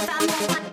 Me five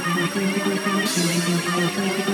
Thank you.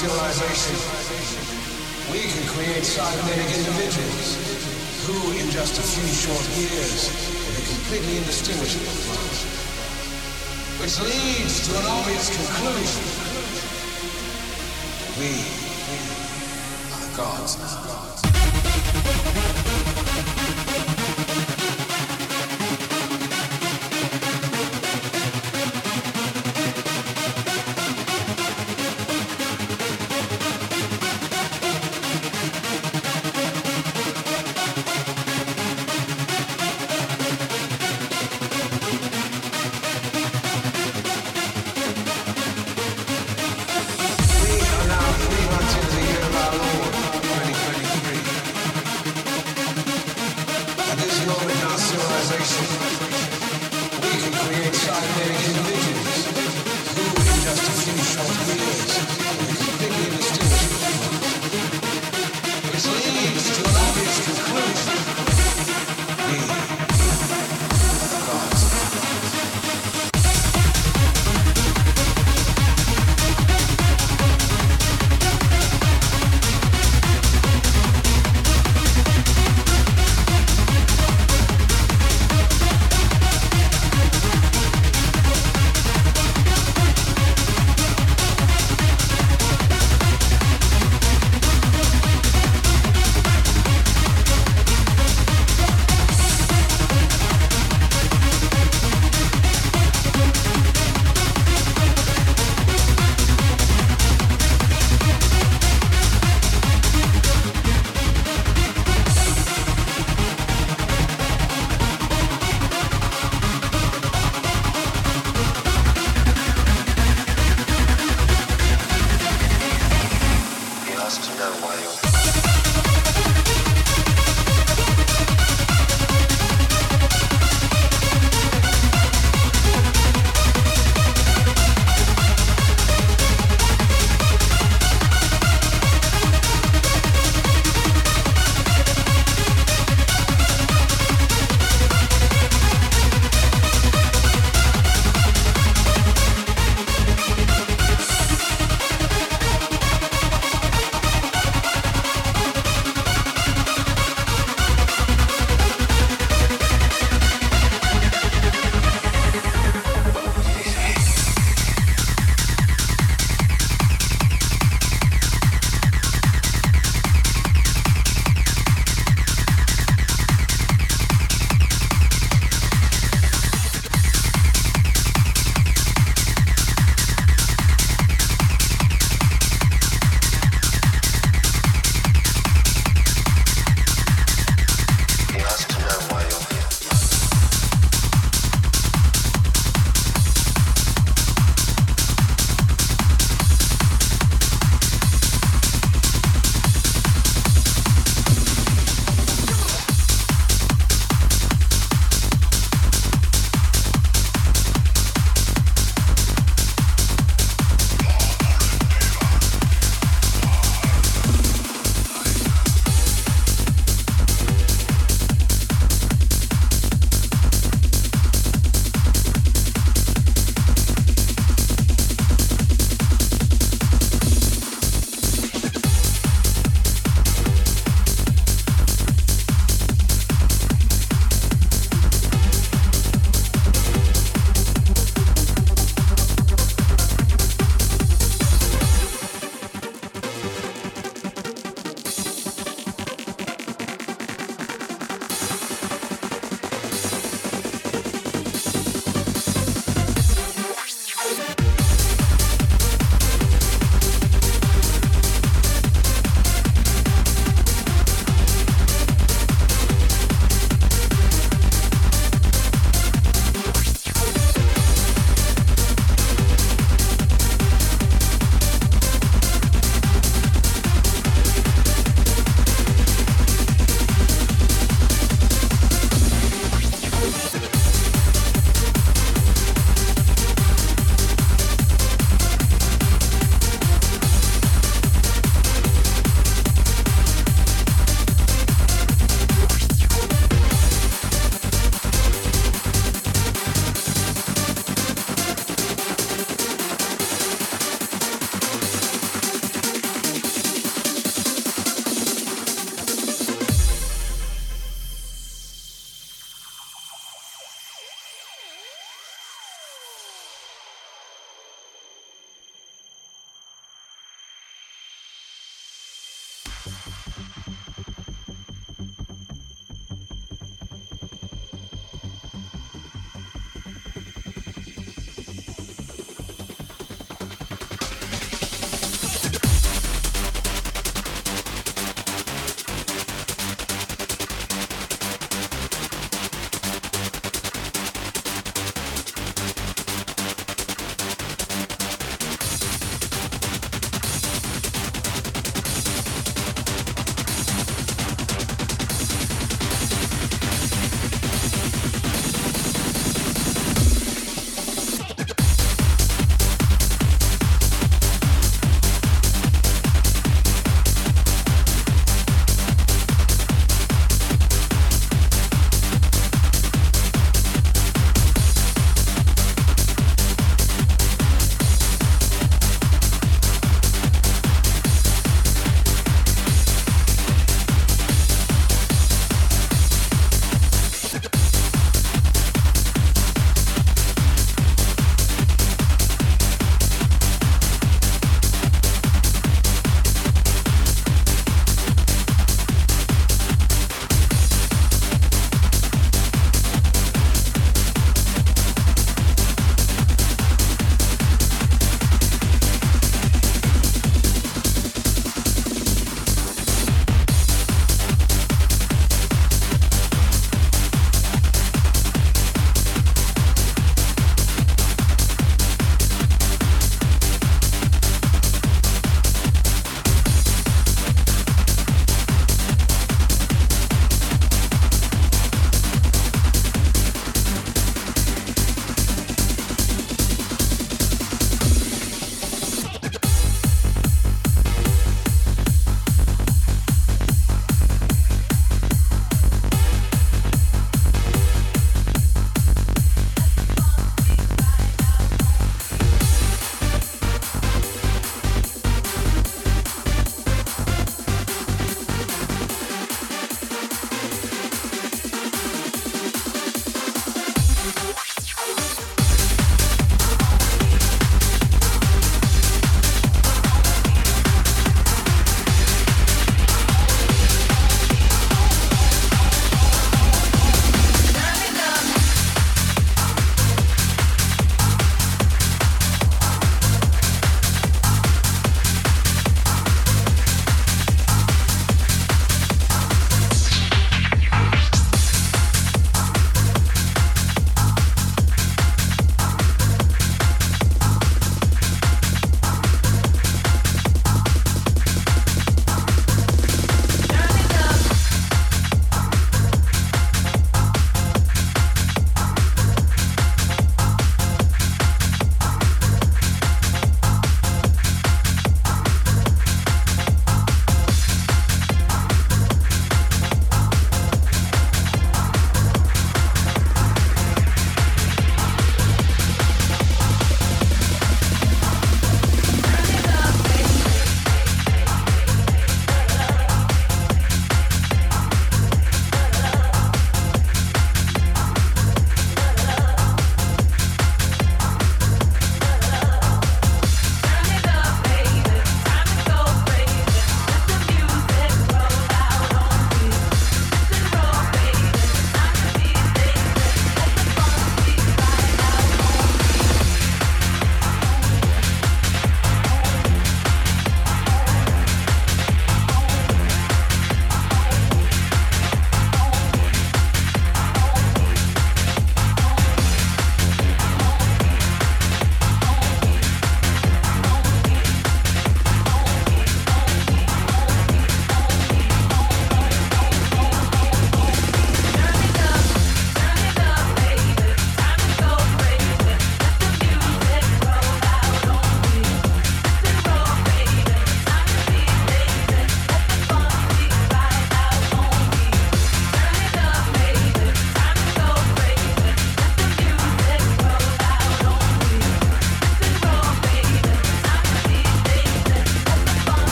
civilization, we can create cybernetic individuals who, in just a few short years, will be completely indistinguishable from us. Which leads to an obvious conclusion.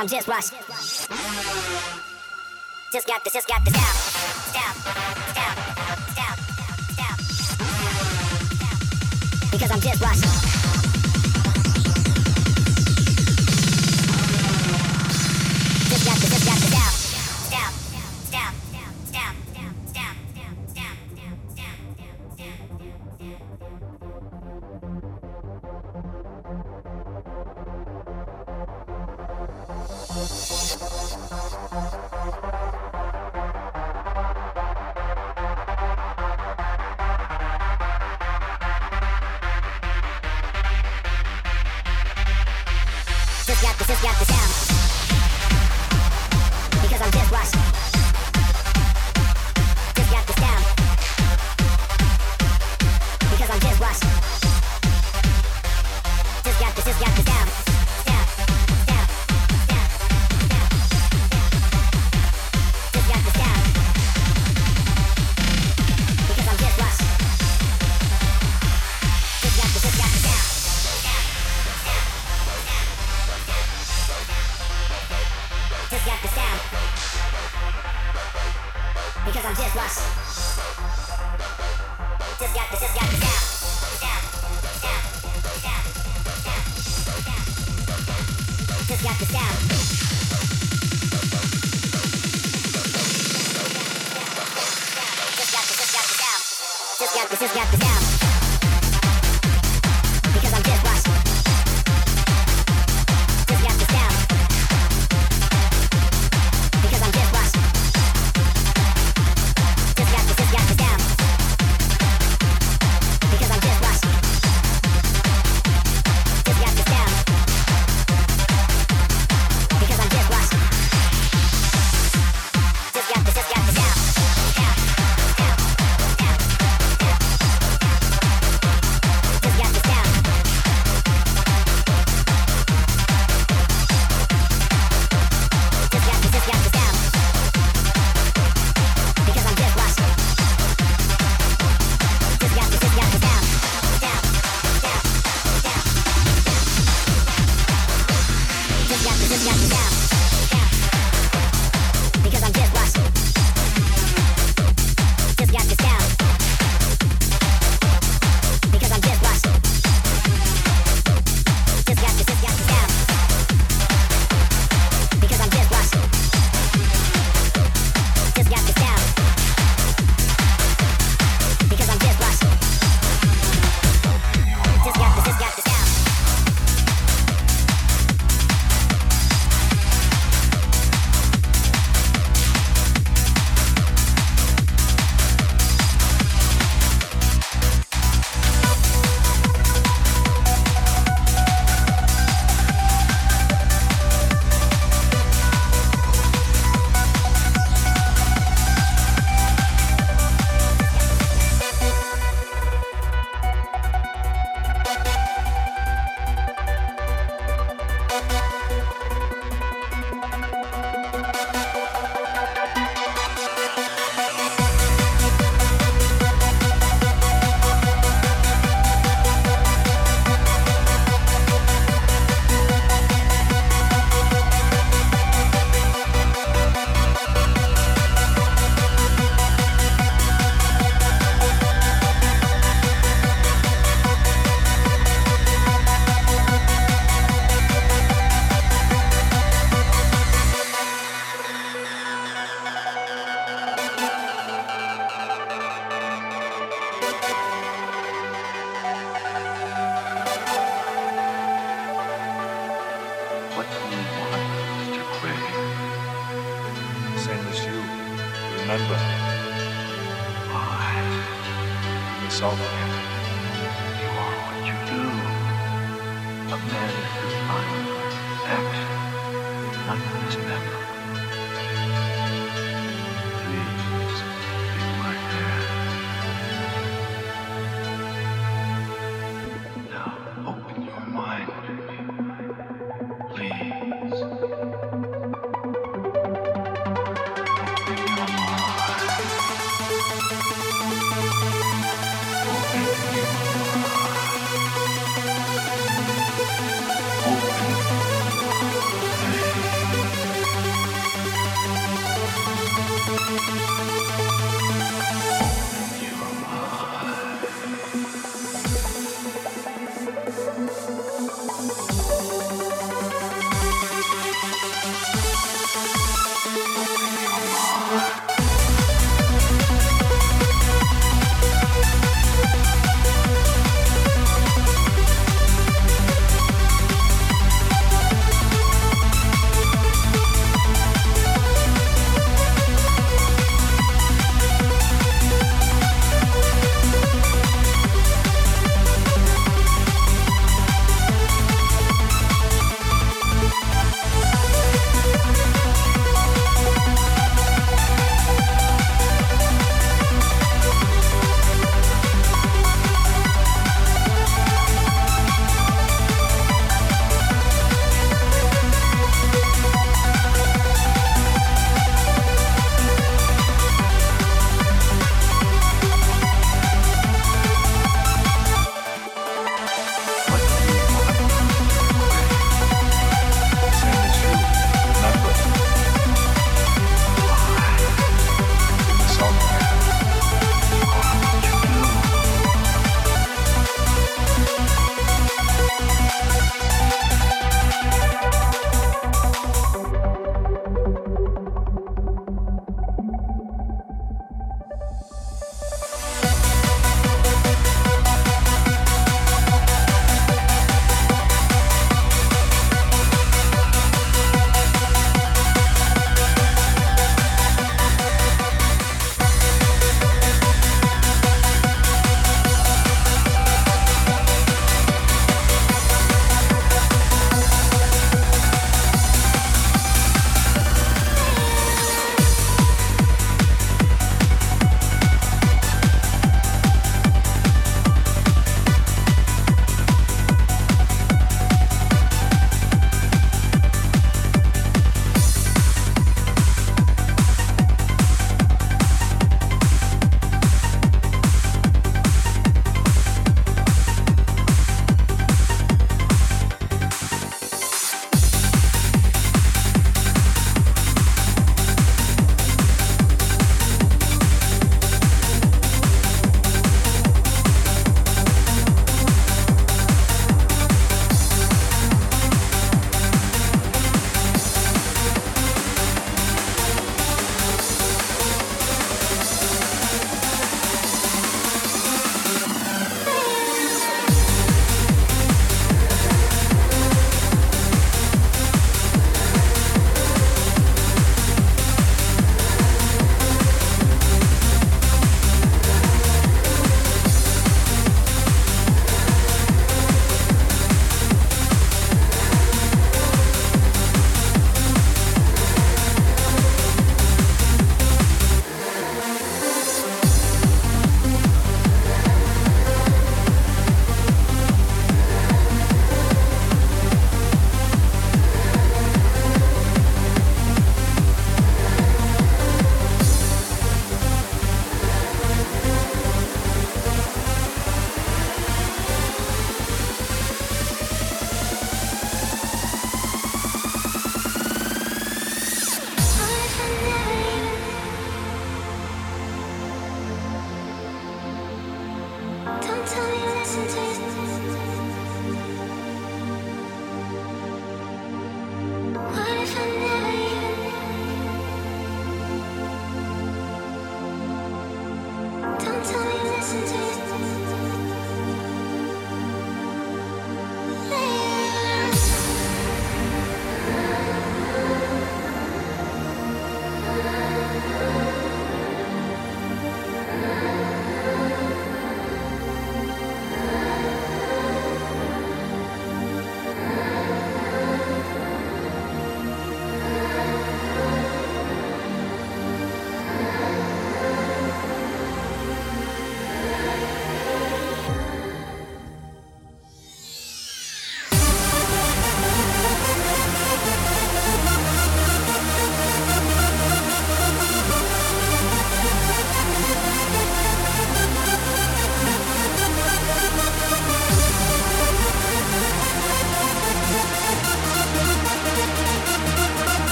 I'm just rushed.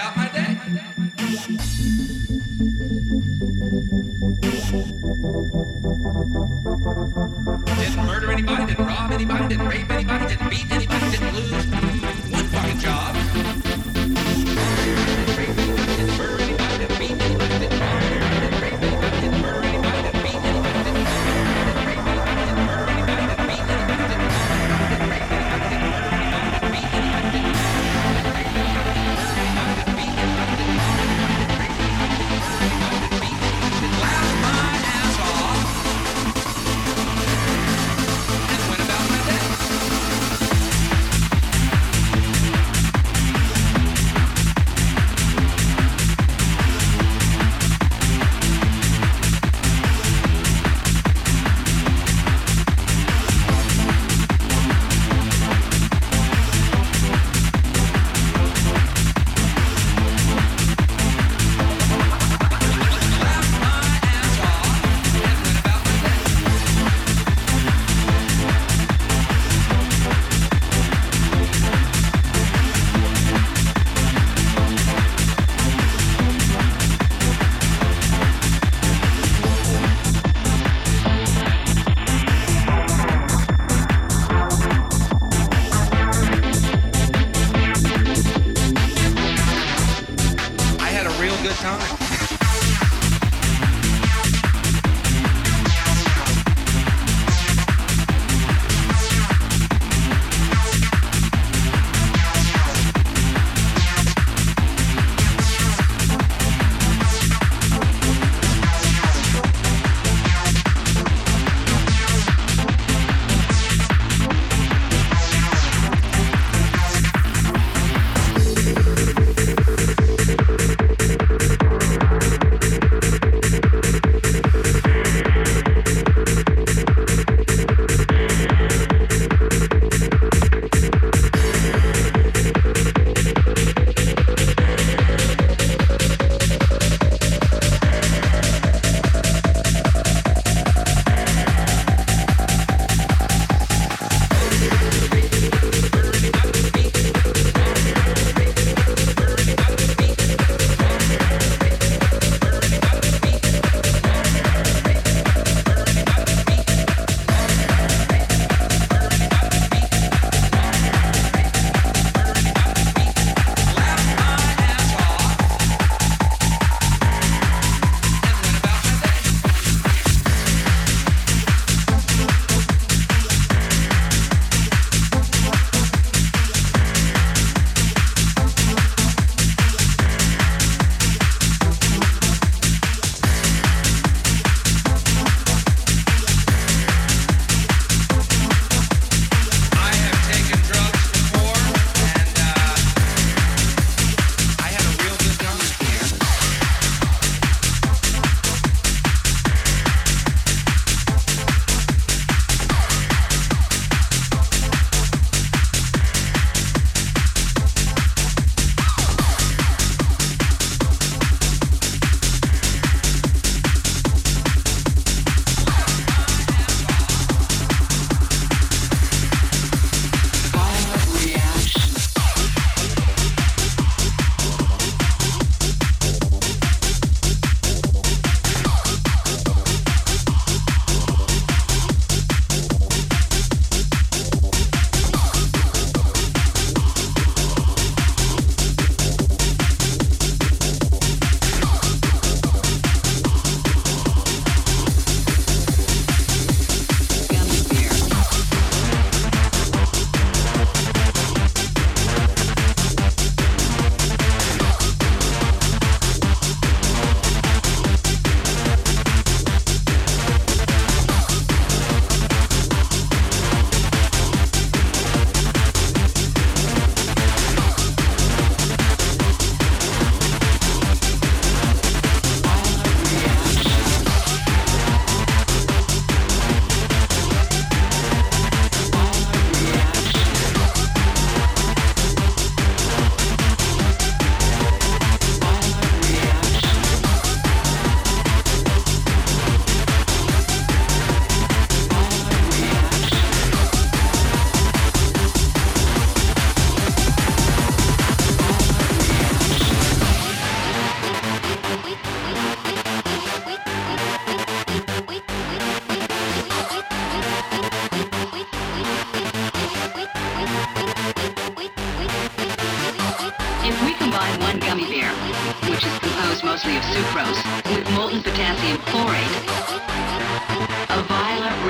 About my day.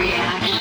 Violent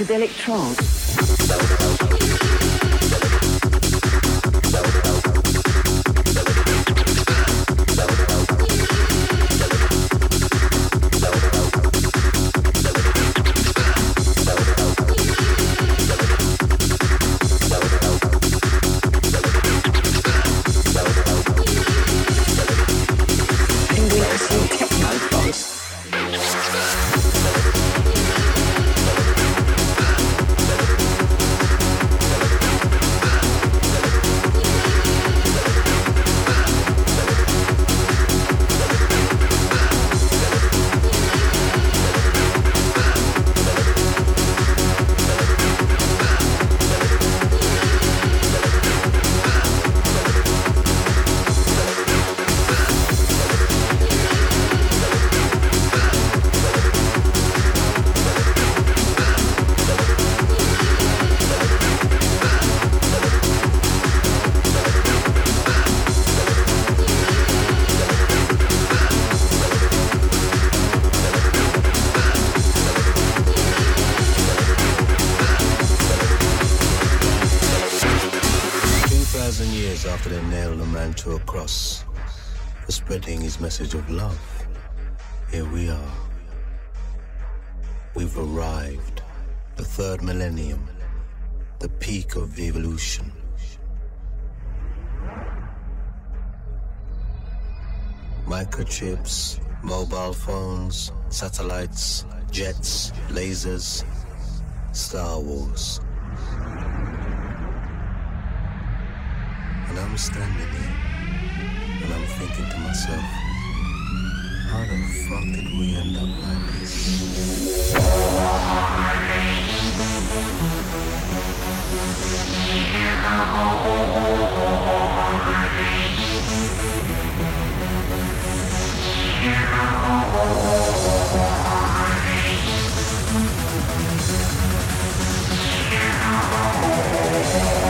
psychedelic trance. Message of love, here we are. We've arrived. The third millennium, the peak of evolution. Microchips, mobile phones, satellites, jets, lasers, Star Wars. And I'm standing here, and I'm thinking to myself, how the fuck did we end up like this? How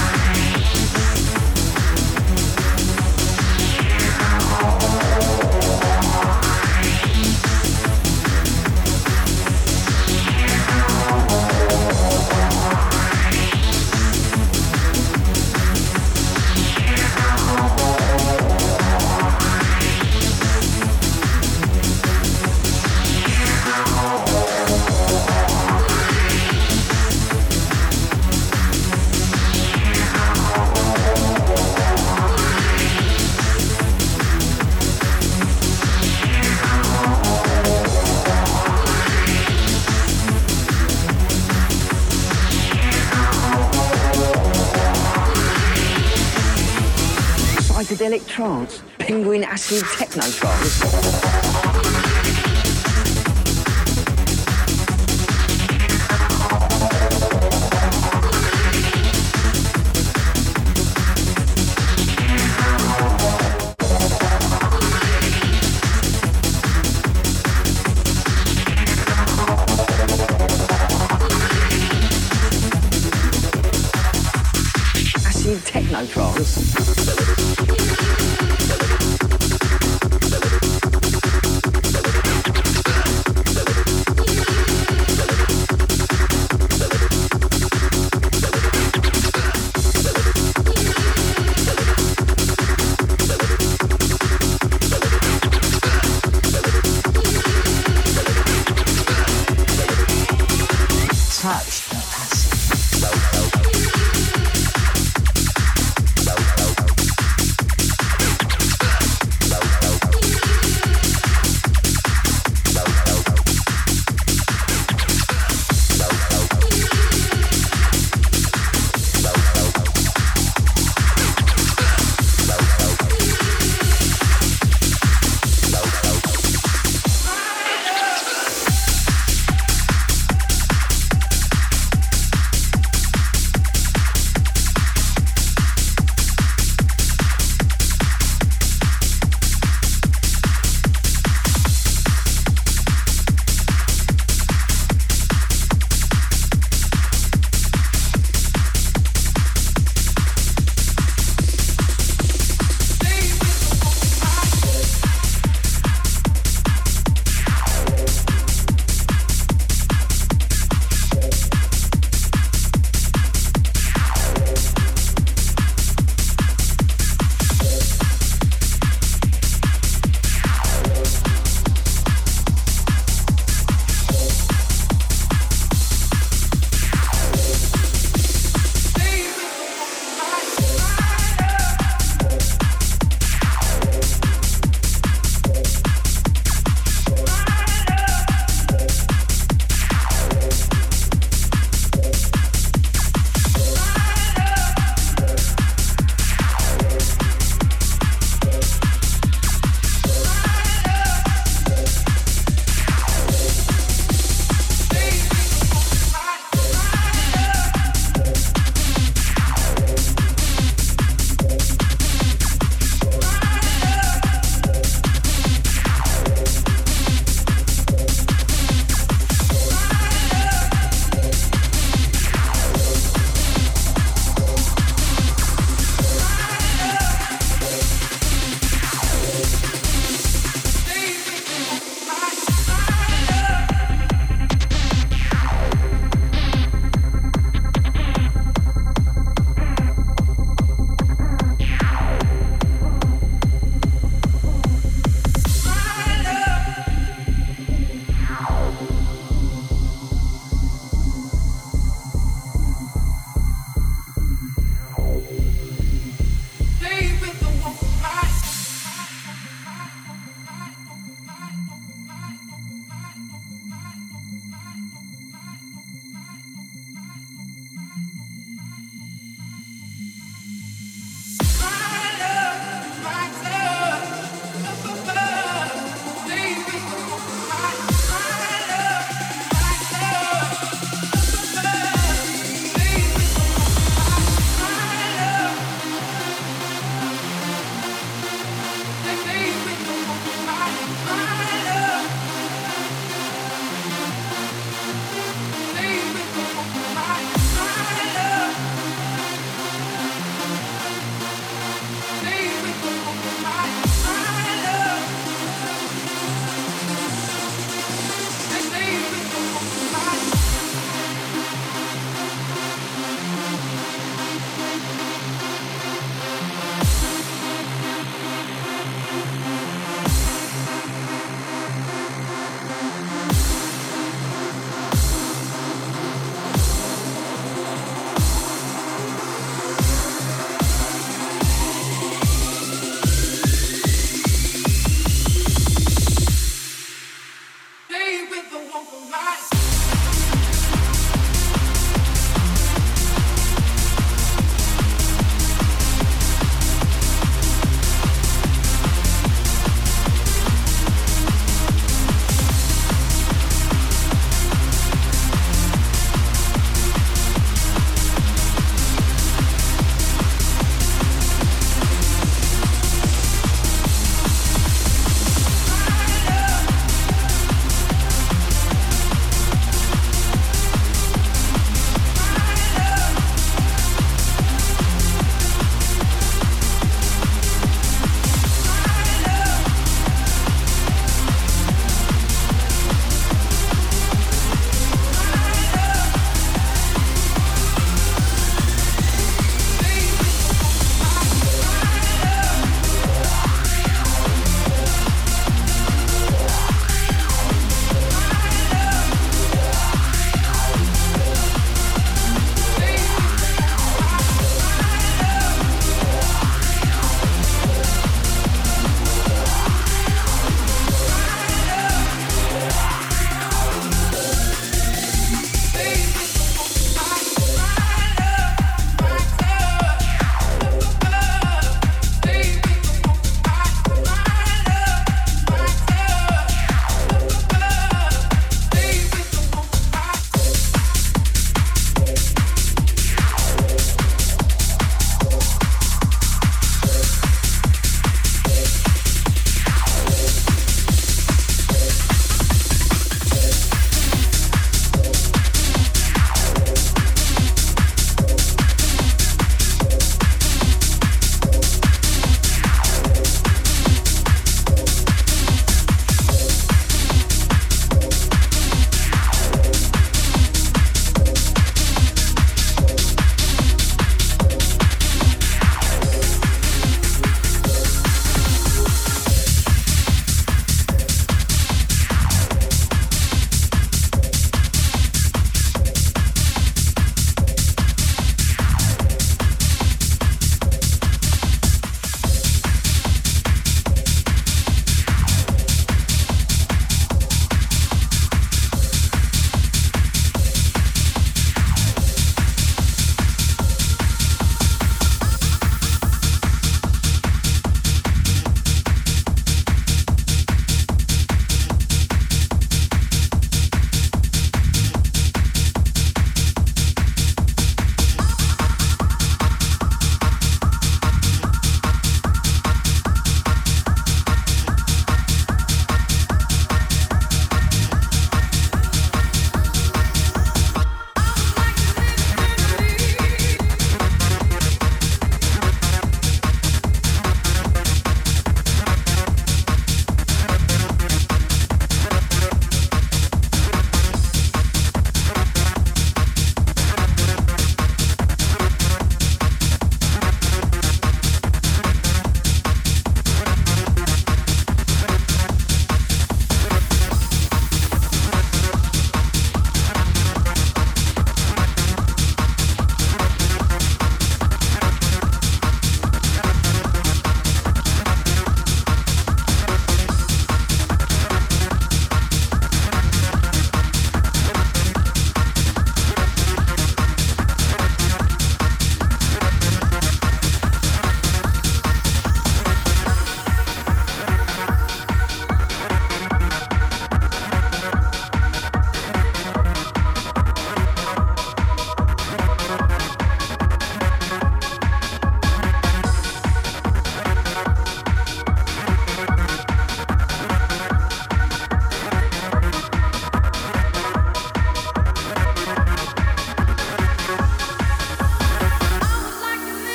trance. Penguin acid techno trance.